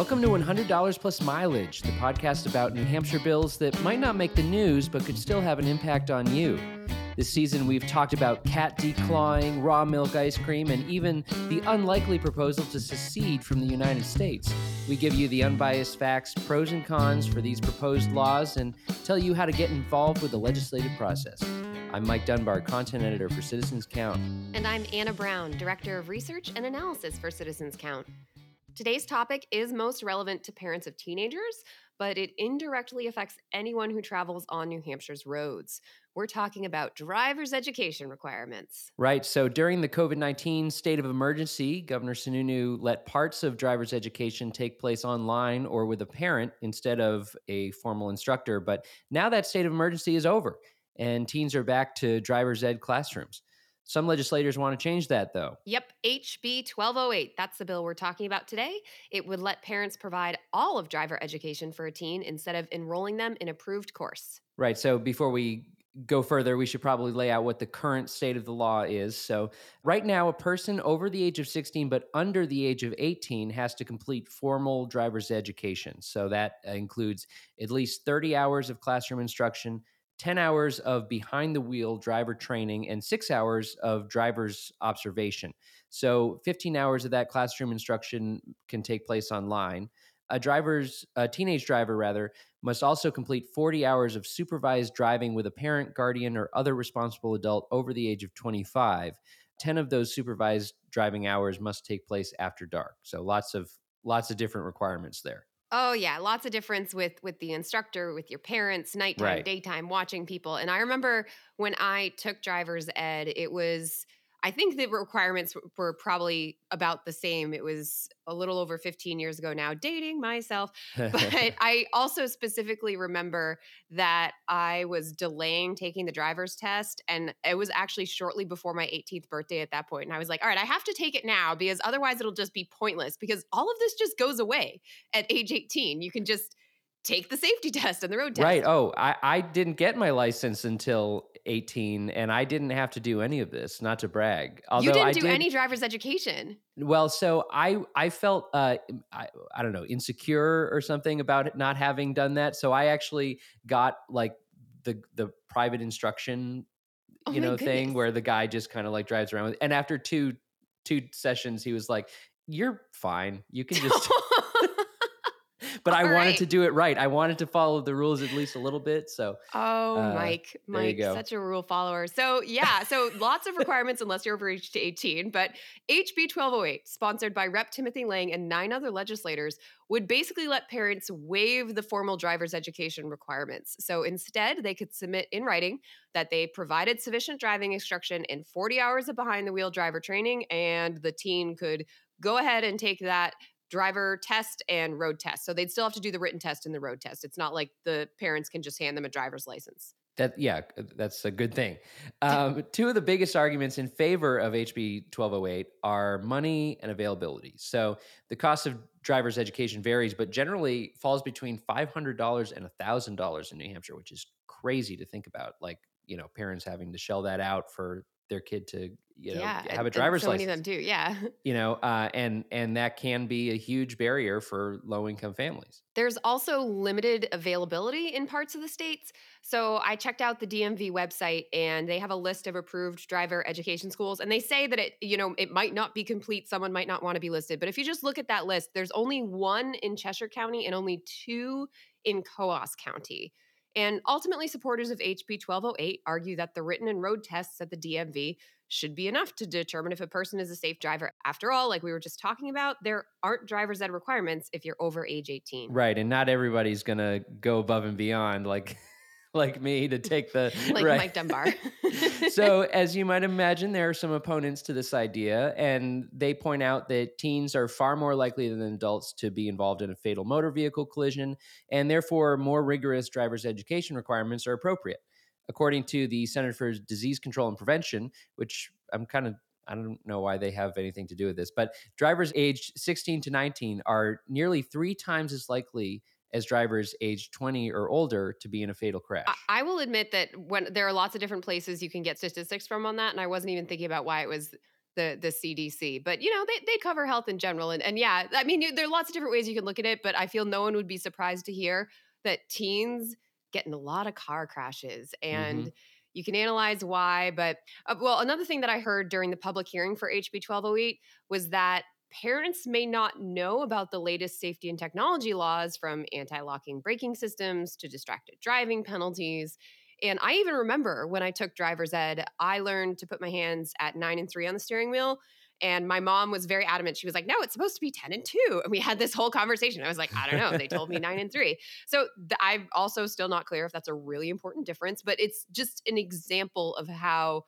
Welcome to $100 Plus Mileage, the podcast about New Hampshire bills that might not make the news but could still have an impact on you. This season, we've talked about cat declawing, raw milk ice cream, and even the unlikely proposal to secede from the United States. We give you the unbiased facts, pros and cons for these proposed laws, and tell you how to get involved with the legislative process. I'm Mike Dunbar, content editor for Citizens Count. And I'm Anna Brown, director of research and analysis for Citizens Count. Today's topic is most relevant to parents of teenagers, but it indirectly affects anyone who travels on New Hampshire's roads. We're talking about driver's education requirements. Right. So during the COVID 19 state of emergency, Governor Sununu let parts of driver's education take place online or with a parent instead of a formal instructor. But now that state of emergency is over and teens are back to driver's ed classrooms. Some legislators want to change that, though. Yep, HB 1208. That's the bill we're talking about today. It would let parents provide all of driver education for a teen instead of enrolling them in approved course. Right. So before we go further, we should probably lay out what the current state of the law is. So, right now, a person over the age of 16 but under the age of 18 has to complete formal driver's education. So, that includes at least 30 hours of classroom instruction 10 hours of behind the wheel driver training and six hours of driver's observation. So 15 hours of that classroom instruction can take place online. A driver's, a teenage driver rather, must also complete 40 hours of supervised driving with a parent, guardian, or other responsible adult over the age of 25. 10 of those supervised driving hours must take place after dark. So lots of lots of different requirements there. Oh yeah, lots of difference with with the instructor, with your parents, nighttime, Right. daytime, watching people. And I remember when I took driver's ed, it was I think the requirements were probably about the same. It was a little over 15 years ago now, dating myself. But I also specifically remember that I was delaying taking the driver's test. And it was actually shortly before my 18th birthday at that point. And I was like, all right, I have to take it now because otherwise it'll just be pointless because all of this just goes away at age 18. You can just take the safety test and the road test. Right. Oh, I, I didn't get my license until 18 and I didn't have to do any of this, not to brag. Although you didn't I do did, any driver's education. Well, so I I felt uh I, I don't know, insecure or something about not having done that. So I actually got like the the private instruction, Oh you my know, thing where the guy just kind of like drives around with and after two two sessions he was like, "You're fine. You can just But I wanted right. to do it right. I wanted to follow the rules at least a little bit. So Oh, Uh, Mike, Mike, such a rule follower. So, yeah, so lots of requirements unless you're over age 18. But HB 1208, sponsored by Rep. Timothy Lang and nine other legislators, would basically let parents waive the formal driver's education requirements. So instead, they could submit in writing that they provided sufficient driving instruction in 40 hours of behind the wheel driver training, and the teen could go ahead and take that driver test and road test. So they'd still have to do the written test and the road test. It's not like the parents can just hand them a driver's license. That yeah, uh, that's a good thing. Um, two of the biggest arguments in favor of HB 1208 are money and availability. So the cost of driver's education varies, but generally falls between five hundred dollars and thousand dollars in New Hampshire, which is crazy to think about. Like you know, parents having to shell that out for their kid to you know yeah, have a driver's so license. many of them do. Yeah. You know, uh, and and that can be a huge barrier for low income families. There's also limited availability in parts of the states. So I checked out the DMV website and they have a list of approved driver education schools and they say that it, you know, it might not be complete. Someone might not want to be listed. But if you just look at that list, there's only one in Cheshire County and only two in Coos County. And ultimately, supporters of HB 1208 argue that the written and road tests at the DMV should be enough to determine if a person is a safe driver. After all, like we were just talking about, there aren't driver's ed requirements if you're over age 18. Right, and not everybody's gonna go above and beyond like like me to take the Like right. Mike Dunbar. so, as you might imagine, there are some opponents to this idea, and they point out that teens are far more likely than adults to be involved in a fatal motor vehicle collision, and therefore more rigorous driver's education requirements are appropriate. According to the Center for Disease Control and Prevention, which I'm kind of I don't know why they have anything to do with this, but drivers aged 16 to 19 are nearly three times as likely as drivers aged 20 or older to be in a fatal crash. I, I will admit that when there are lots of different places you can get statistics from on that, and I wasn't even thinking about why it was the the CDC. But you know, they they cover health in general, and and yeah, I mean, you, there are lots of different ways you can look at it. But I feel no one would be surprised to hear that teens get in a lot of car crashes and. Mm-hmm. You can analyze why, but uh, well, another thing that I heard during the public hearing for HB 1208 was that parents may not know about the latest safety and technology laws from anti locking braking systems to distracted driving penalties. And I even remember when I took driver's ed, I learned to put my hands at nine and three on the steering wheel. And my mom was very adamant. She was like, no, it's supposed to be 10 and two. And we had this whole conversation. I was like, I don't know. They told me nine and three. So th- I'm also still not clear if that's a really important difference, but it's just an example of how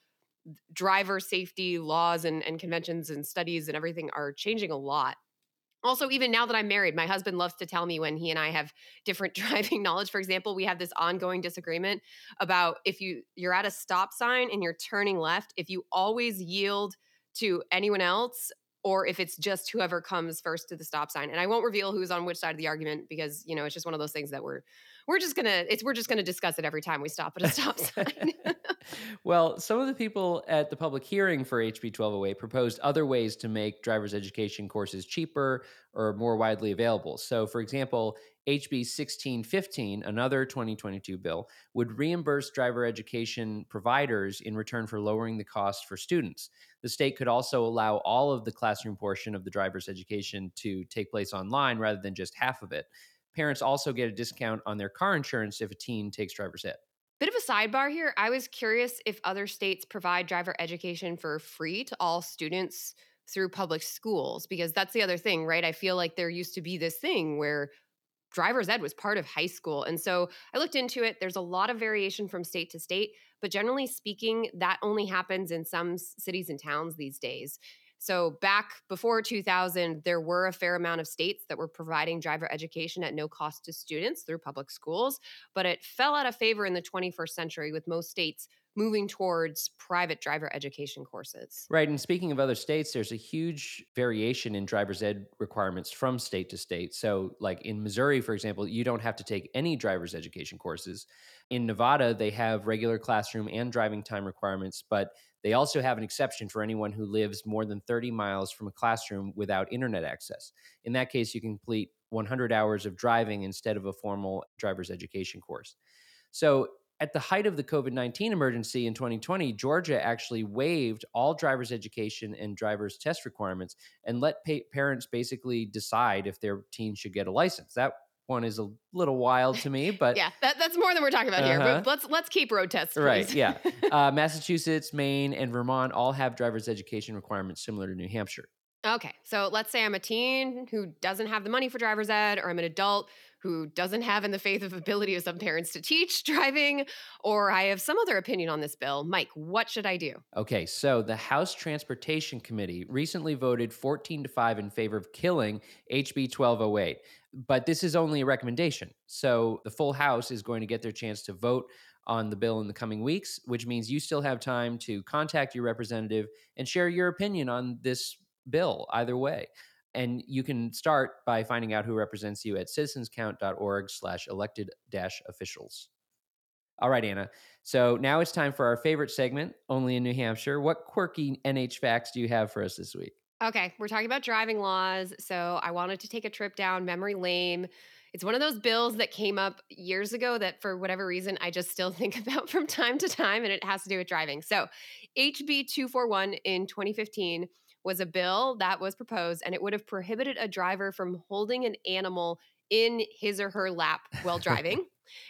driver safety laws and, and conventions and studies and everything are changing a lot. Also even now that i'm married my husband loves to tell me when he and i have different driving knowledge. For example we have this ongoing disagreement about if you you're at a stop sign and you're turning left if you always yield to anyone else or if it's just whoever comes first to the stop sign. And i won't reveal who's on which side of the argument because you know it's just one of those things that we're we're just gonna it's we're just gonna discuss it every time we stop at a stop sign. well, some of the people at the public hearing for HB 1208 proposed other ways to make driver's education courses cheaper or more widely available. So, for example, HB 1615, another 2022 bill, would reimburse driver education providers in return for lowering the cost for students. The state could also allow all of the classroom portion of the driver's education to take place online rather than just half of it parents also get a discount on their car insurance if a teen takes driver's ed. Bit of a sidebar here. I was curious if other states provide driver education for free to all students through public schools, because that's the other thing, right? I feel like there used to be this thing where driver's ed was part of high school. And so I looked into it. There's a lot of variation from state to state, but generally speaking, that only happens in some cities and towns these days. So, back before 2000, there were a fair amount of states that were providing driver education at no cost to students through public schools, but it fell out of favor in the 21st century with most states moving towards private driver education courses. Right. And speaking of other states, there's a huge variation in driver's ed requirements from state to state. So, like in Missouri, for example, you don't have to take any driver's education courses. In Nevada, they have regular classroom and driving time requirements, but they also have an exception for anyone who lives more than 30 miles from a classroom without internet access. In that case, you can complete 100 hours of driving instead of a formal driver's education course. So, at the height of the COVID 19 emergency in 2020, Georgia actually waived all driver's education and driver's test requirements and let pa- parents basically decide if their teen should get a license. That one is a little wild to me, but yeah, that, that's more than we're talking about uh-huh. here. But let's let's keep road tests, please. right? Yeah, uh, Massachusetts, Maine, and Vermont all have driver's education requirements similar to New Hampshire. Okay, so let's say I'm a teen who doesn't have the money for driver's ed, or I'm an adult who doesn't have in the faith of ability of some parents to teach driving, or I have some other opinion on this bill. Mike, what should I do? Okay, so the House Transportation Committee recently voted 14 to 5 in favor of killing HB 1208. But this is only a recommendation. So the full House is going to get their chance to vote on the bill in the coming weeks, which means you still have time to contact your representative and share your opinion on this bill either way. And you can start by finding out who represents you at citizenscount.org slash elected dash officials. All right, Anna. So now it's time for our favorite segment, Only in New Hampshire. What quirky NH facts do you have for us this week? Okay, we're talking about driving laws. So I wanted to take a trip down memory lane. It's one of those bills that came up years ago that, for whatever reason, I just still think about from time to time, and it has to do with driving. So, HB 241 in 2015 was a bill that was proposed, and it would have prohibited a driver from holding an animal in his or her lap while driving.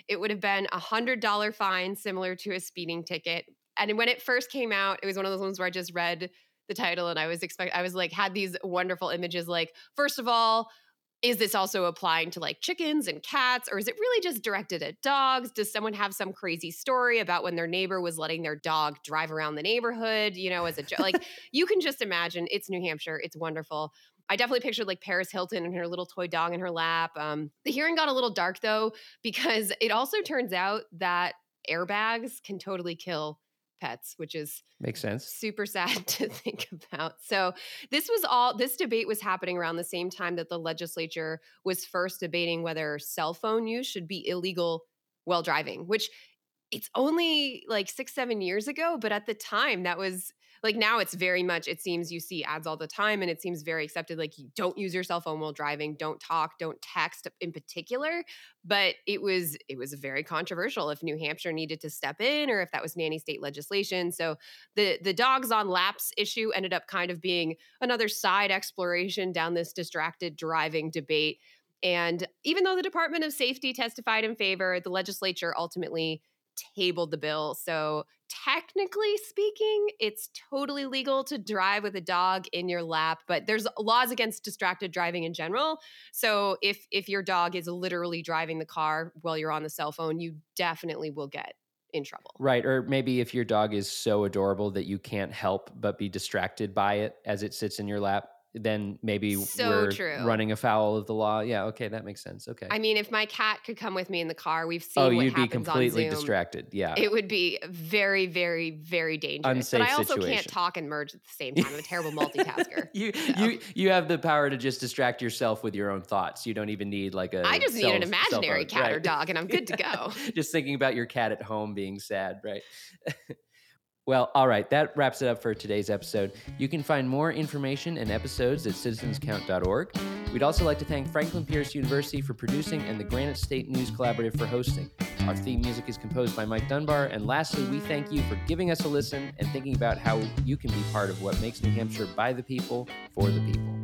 it would have been a $100 fine, similar to a speeding ticket. And when it first came out, it was one of those ones where I just read the title and I was expect I was like had these wonderful images like first of all is this also applying to like chickens and cats or is it really just directed at dogs does someone have some crazy story about when their neighbor was letting their dog drive around the neighborhood you know as a like you can just imagine it's new hampshire it's wonderful I definitely pictured like Paris Hilton and her little toy dog in her lap. Um, the hearing got a little dark though, because it also turns out that airbags can totally kill pets, which is makes sense. Super sad to think about. So this was all this debate was happening around the same time that the legislature was first debating whether cell phone use should be illegal while driving, which it's only like six, seven years ago, but at the time that was like now it's very much it seems you see ads all the time and it seems very accepted like you don't use your cell phone while driving don't talk don't text in particular but it was it was very controversial if new hampshire needed to step in or if that was nanny state legislation. So the the dogs on laps issue ended up kind of being another side exploration down this distracted driving debate. And even though the department of safety testified in favor the legislature ultimately tabled the bill. So, technically speaking, it's totally legal to drive with a dog in your lap, but there's laws against distracted driving in general. So, if if your dog is literally driving the car while you're on the cell phone, you definitely will get in trouble. Right. Or maybe if your dog is so adorable that you can't help but be distracted by it as it sits in your lap then maybe So we're true. running afoul of the law. Yeah, okay, that makes sense. Okay. I mean, if my cat could come with me in the car, we've oh, seen what you'd be completely distracted. Yeah. It would be very, very, very dangerous. Unsafe but I also situation. can't talk and merge at the same time. I'm a terrible multitasker. you So. you you have the power to just distract yourself with your own thoughts. You don't even need like a I just need an imaginary cat or dog, and I'm good to go. just thinking about your cat at home being sad, right? well, all right, that wraps it up for today's episode. You can find more information and episodes at citizenscount.org. We'd also like to thank Franklin Pierce University for producing and the Granite State News Collaborative for hosting. Our theme music is composed by Mike Dunbar. And lastly, we thank you for giving us a listen and thinking about how you can be part of what makes New Hampshire by the people, for the people.